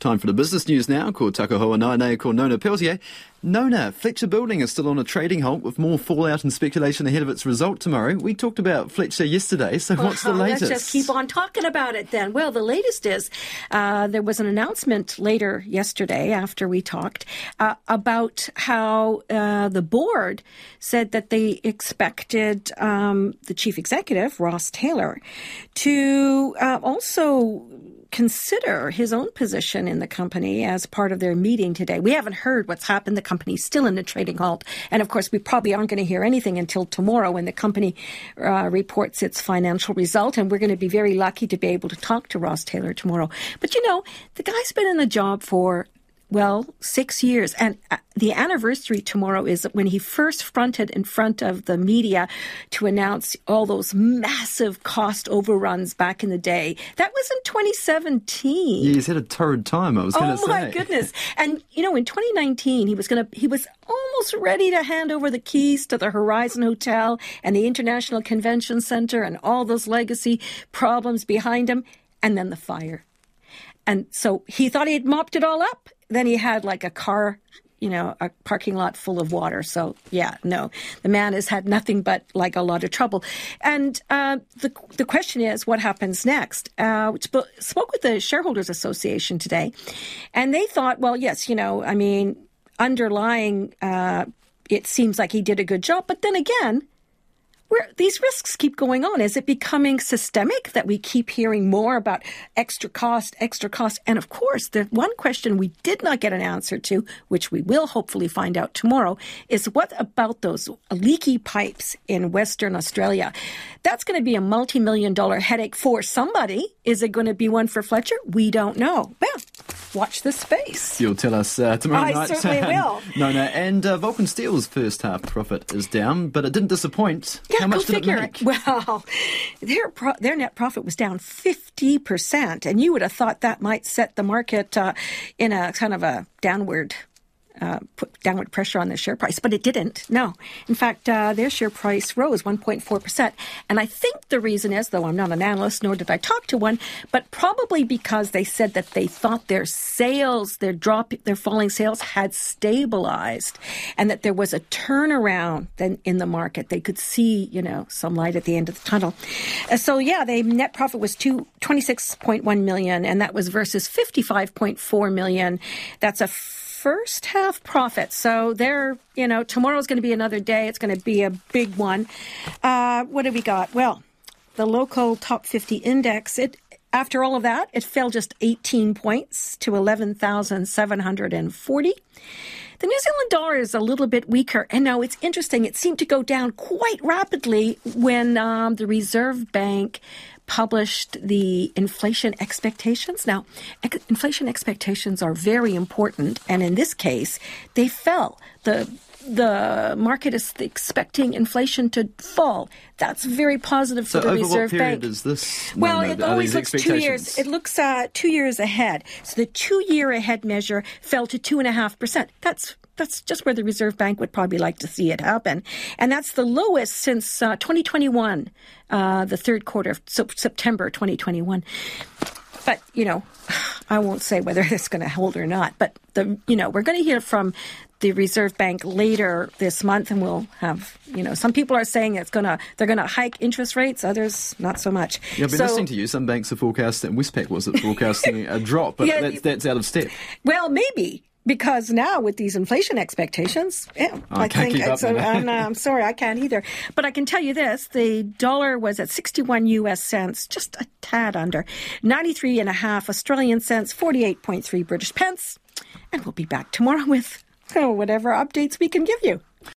Time for the business news now. Ko Takahoa Nane, ko Nona Pelletier. Nona, Fletcher Building is still on a trading halt with more fallout and speculation ahead of its result tomorrow. We talked about Fletcher yesterday, so what's the latest? Let's just keep on talking about it then. Well, the latest is uh, there was an announcement later yesterday after we talked uh, about how uh, the board said that they expected um, the chief executive, Ross Taylor, to uh, also consider his own position in the company as part of their meeting today. We haven't heard what's happened. The company's still in the trading halt. And of course, we probably aren't going to hear anything until tomorrow when the company uh, reports its financial result. And we're going to be very lucky to be able to talk to Ross Taylor tomorrow. But you know, the guy's been in the job for well, six years. And uh, the anniversary tomorrow is when he first fronted in front of the media to announce all those massive cost overruns back in the day. That was in 2017. Yeah, he's had a torrid time, I was going to say. Oh, my goodness. And, you know, in 2019, he was going to, he was almost ready to hand over the keys to the Horizon Hotel and the International Convention Center and all those legacy problems behind him. And then the fire. And so he thought he had mopped it all up then he had like a car you know, a parking lot full of water. So yeah, no, the man has had nothing but like a lot of trouble. And uh, the the question is, what happens next? Uh, sp- spoke with the shareholders association today, and they thought, well, yes, you know, I mean, underlying, uh, it seems like he did a good job, but then again, where these risks keep going on. Is it becoming systemic that we keep hearing more about extra cost, extra cost? And of course, the one question we did not get an answer to, which we will hopefully find out tomorrow, is what about those leaky pipes in Western Australia? That's going to be a multi million dollar headache for somebody. Is it going to be one for Fletcher? We don't know. Well, watch this space. You'll tell us uh, tomorrow I night. I certainly will. no, no. And uh, Vulcan Steel's first half profit is down, but it didn't disappoint. Yeah, How much did figure. it make? Well, their pro- their net profit was down fifty percent, and you would have thought that might set the market uh, in a kind of a downward uh, downward pressure on their share price, but it didn't. No. In fact, uh, their share price rose 1.4%. And I think the reason is, though I'm not an analyst, nor did I talk to one, but probably because they said that they thought their sales, their drop, their falling sales had stabilized and that there was a turnaround then in the market. They could see, you know, some light at the end of the tunnel. Uh, so yeah, they net profit was two, 26.1 million and that was versus 55.4 million. That's a first half profit. So they're, you know, tomorrow's going to be another day. It's going to be a big one. Uh, what have we got? Well, the local top 50 index, it, after all of that, it fell just 18 points to 11,740. The New Zealand dollar is a little bit weaker. And now it's interesting. It seemed to go down quite rapidly when um, the Reserve Bank published the inflation expectations. Now, ex- inflation expectations are very important, and in this case, they fell. The the market is expecting inflation to fall. That's very positive so for the over Reserve Bank. Is this? Well, it always looks two years. It looks uh, two years ahead. So the two-year ahead measure fell to two and a half percent. That's that's just where the Reserve Bank would probably like to see it happen. And that's the lowest since uh, 2021, uh, the third quarter of so September 2021. But, you know, I won't say whether it's going to hold or not. But, the you know, we're going to hear from the Reserve Bank later this month, and we'll have, you know, some people are saying it's going to, they're going to hike interest rates, others not so much. Yeah, I've been so, listening to you. Some banks are forecasting, Westpac was it forecasting a drop, but yeah, that's, that's out of step. Well, maybe because now with these inflation expectations, yeah, oh, I, I think it's a, I'm, uh, I'm, sorry, I can't either. But I can tell you this: the dollar was at 61 U.S. cents, just a tad under 93 and a half Australian cents, 48.3 British pence, and we'll be back tomorrow with oh, whatever updates we can give you.